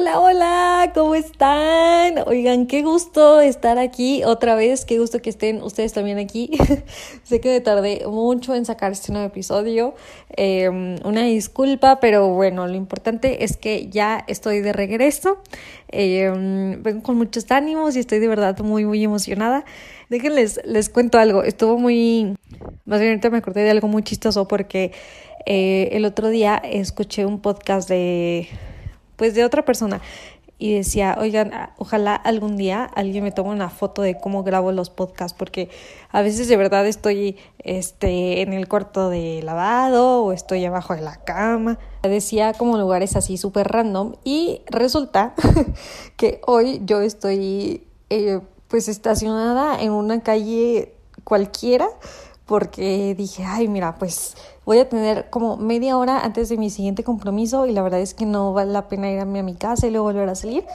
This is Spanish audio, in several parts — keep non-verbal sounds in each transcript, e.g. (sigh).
Hola, hola, ¿cómo están? Oigan, qué gusto estar aquí otra vez, qué gusto que estén ustedes también aquí. (laughs) sé que me tardé mucho en sacar este nuevo episodio, em, una disculpa, pero bueno, lo importante es que ya estoy de regreso, em, vengo con muchos ánimos y estoy de verdad muy, muy emocionada. Déjenles, les cuento algo, estuvo muy, más bien ahorita me acordé de algo muy chistoso porque eh, el otro día escuché un podcast de pues de otra persona y decía, oigan, ojalá algún día alguien me tome una foto de cómo grabo los podcasts, porque a veces de verdad estoy este, en el cuarto de lavado o estoy abajo de la cama. Decía como lugares así súper random y resulta (laughs) que hoy yo estoy eh, pues estacionada en una calle cualquiera porque dije, ay, mira, pues voy a tener como media hora antes de mi siguiente compromiso y la verdad es que no vale la pena irme a mi casa y luego volver a salir.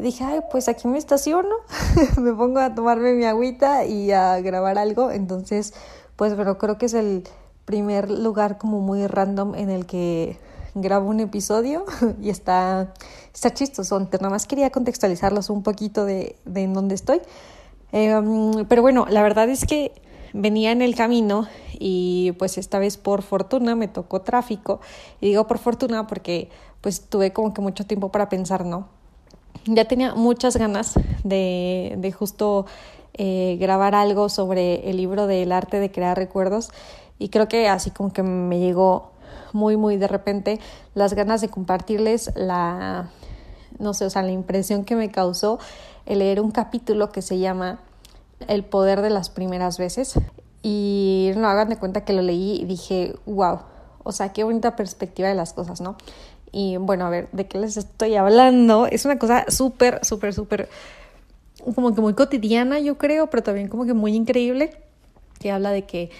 dije, ay, pues aquí me estaciono, (laughs) me pongo a tomarme mi agüita y a grabar algo. Entonces, pues bueno, creo que es el primer lugar como muy random en el que grabo un episodio (laughs) y está, está chistoso. Nada más quería contextualizarlos un poquito de, en dónde estoy. Em, pero bueno, la verdad es que venía en el camino y pues esta vez por fortuna me tocó tráfico. Y digo por fortuna porque pues tuve como que mucho tiempo para pensar, ¿no? Ya tenía muchas ganas de, de justo eh, grabar algo sobre el libro del arte de crear recuerdos y creo que así como que me llegó muy muy de repente las ganas de compartirles la no sé, o sea, la impresión que me causó el leer un capítulo que se llama el poder de las primeras veces. Y no hagan de cuenta que lo leí y dije, wow, o sea, qué bonita perspectiva de las cosas, ¿no? Y bueno, a ver, ¿de qué les estoy hablando? Es una cosa súper, súper, súper, como que muy cotidiana, yo creo, pero también como que muy increíble, que habla de que,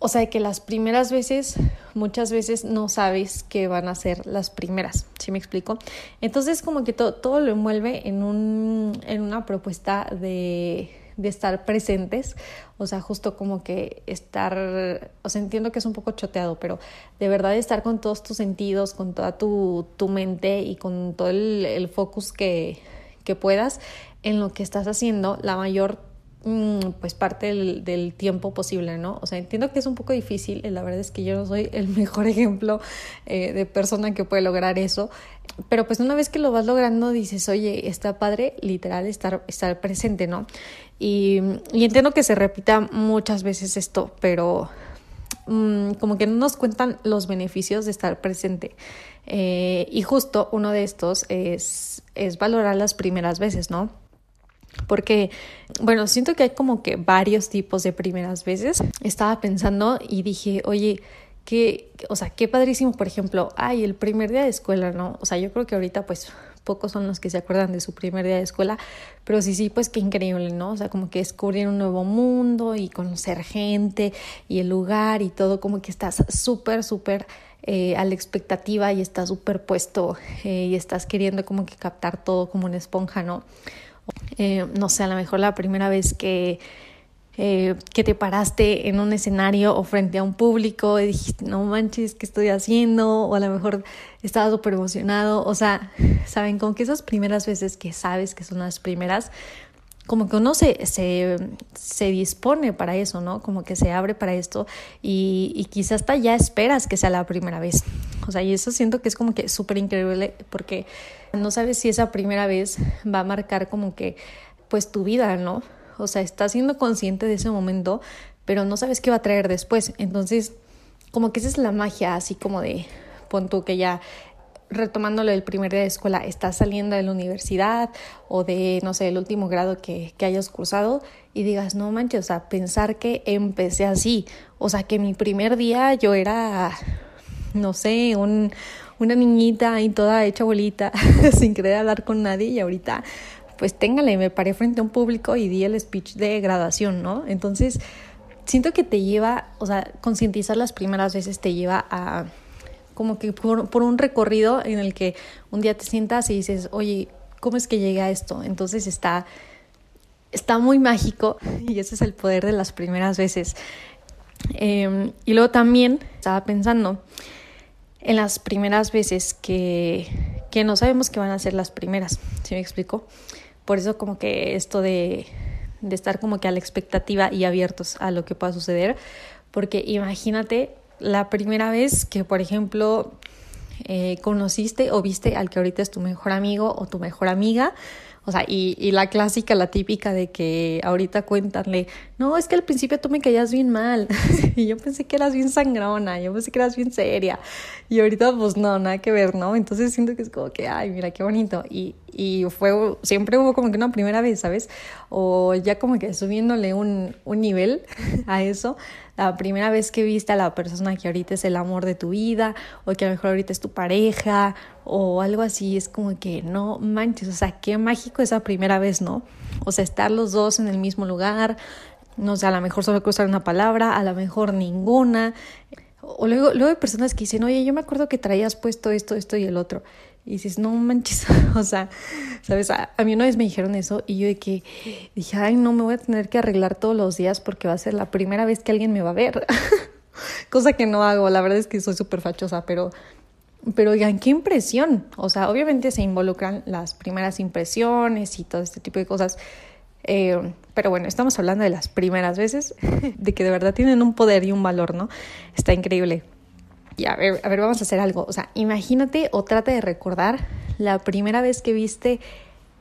o sea, de que las primeras veces, muchas veces no sabes que van a ser las primeras, ¿sí me explico? Entonces como que todo, todo lo envuelve en, un, en una propuesta de de estar presentes, o sea, justo como que estar, o sea, entiendo que es un poco choteado, pero de verdad estar con todos tus sentidos, con toda tu, tu mente y con todo el, el focus que, que puedas en lo que estás haciendo, la mayor pues parte del, tiempo posible, ¿no? O sea, entiendo que es un poco difícil, la verdad es que yo no soy el (laughs) mejor ejemplo eh, de persona que puede lograr eso, pero pues una vez que lo vas logrando dices, oye, está padre literal estar, estar presente, ¿no? Y, y entiendo que se repita muchas veces esto, pero mm, como que no nos cuentan los beneficios de estar presente. Eh, y justo uno de estos es, es valorar las primeras veces, ¿no? Porque, bueno, siento que hay como que varios tipos de primeras veces. Estaba pensando y dije, oye, qué, o sea, qué padrísimo, por ejemplo, ay, el primer día de escuela, ¿no? O sea, yo creo que ahorita pues pocos son los que se acuerdan de su primer día de escuela, pero sí, sí, pues qué increíble, ¿no? O sea, como que descubrir un nuevo mundo y conocer gente y el lugar y todo, como que estás súper, súper eh, a la expectativa y estás súper puesto eh, y estás queriendo como que captar todo como una esponja, ¿no? Eh, no sé, a lo mejor la primera vez que, eh, que te paraste en un escenario o frente a un público y dijiste, no manches, ¿qué estoy haciendo? O a lo mejor estabas súper emocionado. O sea, saben, como que esas primeras veces que sabes que son las primeras, como que uno se, se, se, dispone para eso, ¿no? Como que se abre para esto y, y quizás hasta ya esperas que sea la primera vez. O sea, y eso siento que es como que súper increíble porque no sabes si esa primera vez va a marcar como que pues tu vida, ¿no? O sea, estás siendo consciente de ese momento, pero no sabes qué va a traer después. Entonces, como que esa es la magia, así como de, pon tú que ya retomándolo el primer día de escuela, estás saliendo de la universidad o de, no sé, el último grado que, que hayas cursado y digas, no manches, o sea, pensar que empecé así, o sea, que mi primer día yo era, no sé, un, una niñita y toda hecha bolita, (laughs) sin querer hablar con nadie y ahorita, pues téngale, me paré frente a un público y di el speech de graduación, ¿no? Entonces, siento que te lleva, o sea, concientizar las primeras veces te lleva a como que por, un recorrido en el que un día te sientas y dices, oye, ¿cómo es que llegué a esto? Entonces está, está muy mágico (laughs) y ese es el poder de las primeras veces. Em, y luego también estaba pensando en las primeras veces que, que no sabemos que van a ser las primeras, ¿sí me explico? Por eso como que esto de, de estar como que a la expectativa y abiertos a lo que pueda suceder, porque imagínate la primera vez que, por ejemplo, eh, conociste o viste al que ahorita es tu mejor amigo o tu mejor amiga, o sea, y, y, la clásica, la típica de que ahorita cuéntanle, no, es que al principio tú me caías bien mal. (laughs) y yo pensé que eras bien sangrona, yo pensé que eras bien seria. Y ahorita, pues no, nada que ver, ¿no? Entonces siento que es como que, ay, mira qué bonito. Y, y fue, siempre hubo como que una primera vez, ¿sabes? O ya como que subiéndole un, un nivel (laughs) a eso la primera vez que viste a la persona que ahorita es el amor de tu vida o que a lo mejor ahorita es tu pareja o algo así, es como que no manches, o sea, qué mágico esa primera vez, ¿no? O sea, estar los dos en el mismo lugar, no sé, a lo mejor solo cruzar una palabra, a lo mejor ninguna. O luego, luego hay personas que dicen, oye, yo me acuerdo que traías puesto esto, esto y el otro. Y dices, no manches, (laughs) o sea, ¿sabes? A, mí una vez me dijeron eso y yo de que dije, ay, no, me voy a tener que arreglar todos los días porque va a ser la primera vez que alguien me va a ver. (laughs) Cosa que no hago, la verdad es que soy súper fachosa, pero, pero oigan, qué impresión. O sea, obviamente se involucran las primeras impresiones y todo este tipo de cosas. Eh, pero bueno, estamos hablando de las primeras veces, (laughs) de que de verdad tienen un poder y un valor, ¿no? Está increíble a ver, a vamos a hacer algo. O sea, imagínate o trata de recordar la primera vez que viste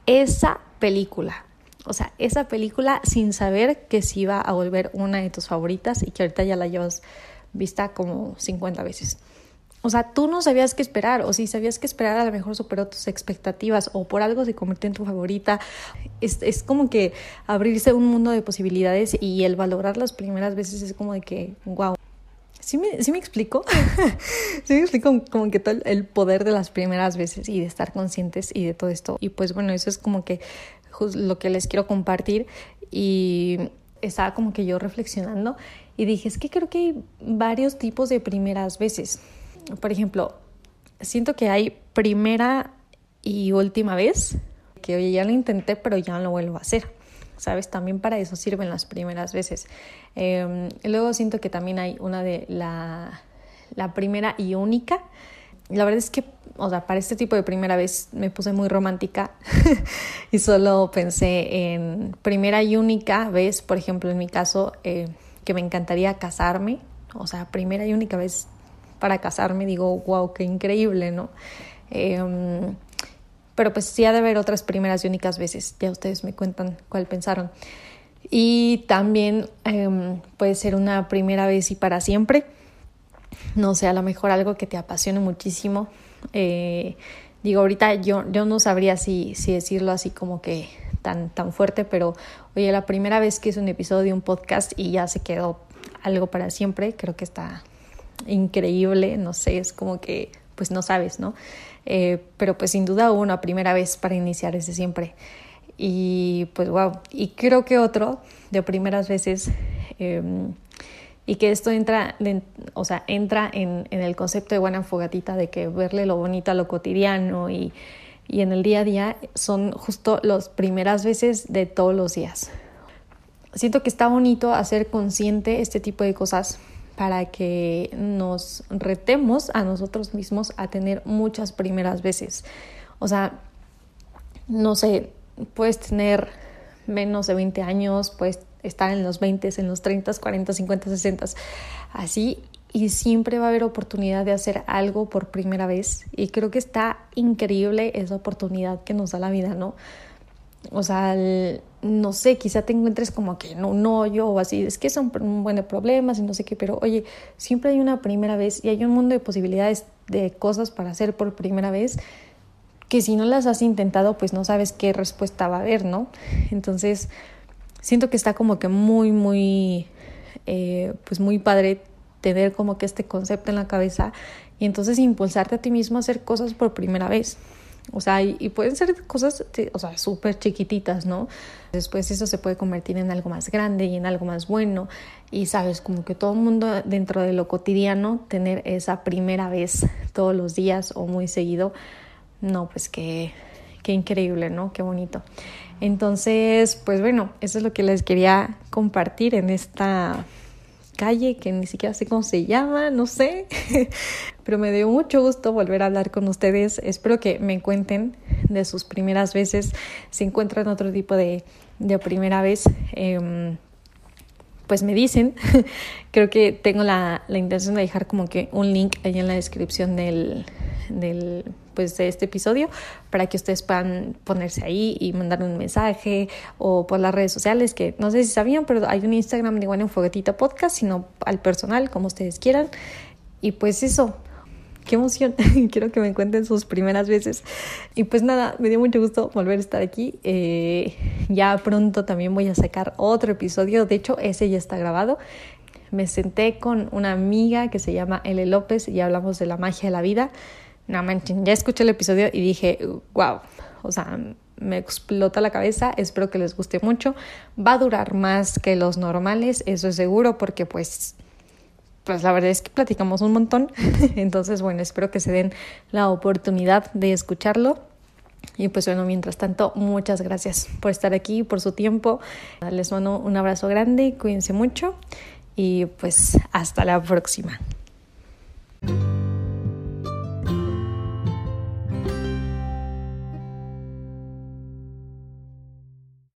esa película. O sea, esa película sin saber que se iba a volver una de tus favoritas y que ahorita ya la llevas vista como 50 veces. O sea, tú no sabías qué esperar, o si sabías qué esperar, a lo mejor superó tus expectativas, o por algo se convirtió en tu favorita. Es, es como que abrirse un mundo de posibilidades y el valorar las primeras veces es como de que, wow, ¿Sí me, ¿Sí me explico? (laughs) ¿Sí me explico como que todo el poder de las primeras veces y de estar conscientes y de todo esto? Y pues bueno, eso es como que lo que les quiero compartir y estaba como que yo reflexionando y dije, es que creo que hay varios tipos de primeras veces. Por ejemplo, siento que hay primera y última vez, que oye, ya lo intenté, pero ya no lo vuelvo a hacer. ¿Sabes? También para eso sirven las primeras veces. Eh, luego siento que también hay una de la, primera y única. La verdad es que, o sea, para este tipo de primera vez me puse muy romántica (laughs) y solo pensé en primera y única vez, por ejemplo, en mi caso, eh, que me encantaría casarme, o sea, primera y única vez para casarme, digo, wow, qué increíble, ¿no? Eh, pero pues sí ha de haber otras primeras y únicas veces, ya ustedes me cuentan cuál pensaron. Y también em, puede ser una primera vez y para siempre, no sé, a lo mejor algo que te apasione muchísimo. Eh, digo, ahorita yo, yo no sabría si, si decirlo así como que tan, tan fuerte, pero oye, la primera vez que hice un episodio de un podcast y ya se quedó algo para siempre, creo que está increíble, no sé, es como que pues no sabes, ¿no? Eh, pero pues sin duda hubo una primera vez para iniciar ese siempre. Y pues wow, y creo que otro de primeras veces, em, y que esto entra, o sea, entra en, en, el concepto de buena fogatita, de que verle lo bonito a lo cotidiano y, y en el día a día son justo las primeras veces de todos los días. Siento que está bonito hacer consciente este tipo de cosas para que nos retemos a nosotros mismos a tener muchas primeras veces. O sea, no sé, puedes tener menos de 20 años, puedes estar en los 20, en los 30, 40, 50, 60, así, y siempre va a haber oportunidad de hacer algo por primera vez. Y creo que está increíble esa oportunidad que nos da la vida, ¿no? O sea, no sé, quizá te encuentres como que no, no, yo o así, es que son un buen de problemas y no sé qué, pero oye, siempre hay una primera vez y hay un mundo de posibilidades de cosas para hacer por primera vez que si no las has intentado, pues no sabes qué respuesta va a haber, ¿no? Entonces, siento que está como que muy, muy, eh, pues muy padre tener como que este concepto en la cabeza y entonces impulsarte a ti mismo a hacer cosas por primera vez. O sea, y, pueden ser cosas, o sea, súper chiquititas, ¿no? Después eso se puede convertir en algo más grande y en algo más bueno. Y sabes, como que todo el mundo dentro de lo cotidiano, tener esa primera vez todos los días o muy seguido, no, pues qué, qué increíble, ¿no? Qué bonito. Entonces, pues bueno, eso es lo que les quería compartir en esta calle que ni siquiera sé cómo se llama, no sé, (laughs) pero me dio mucho gusto volver a hablar con ustedes. Espero que me cuenten de sus primeras veces, si encuentran otro tipo de, de primera vez. Eh, pues me dicen, (laughs) creo que tengo la, la, intención de dejar como que un link ahí en la descripción del, del, pues de este episodio para que ustedes puedan ponerse ahí y mandar un mensaje o por las redes sociales que no sé si sabían, pero hay un Instagram de igual en Foguetito Podcast, sino al personal, como ustedes quieran. Y pues eso, qué emoción. (laughs) Quiero que me cuenten sus primeras veces. Y pues nada, me dio mucho gusto volver a estar aquí. Eh, ya pronto también voy a sacar otro episodio. De hecho, ese ya está grabado. Me senté con una amiga que se llama L. López y hablamos de la magia de la vida. No manchen, ya escuché el episodio y dije, wow, o sea, me explota la cabeza, espero que les guste mucho. Va a durar más que los normales, eso es seguro, porque pues pues la verdad es que platicamos un montón. (laughs) Entonces, bueno, espero que se den la oportunidad de escucharlo. Y pues bueno, mientras tanto, muchas gracias por estar aquí, por su tiempo. Les mando un abrazo grande, cuídense mucho y pues hasta la próxima.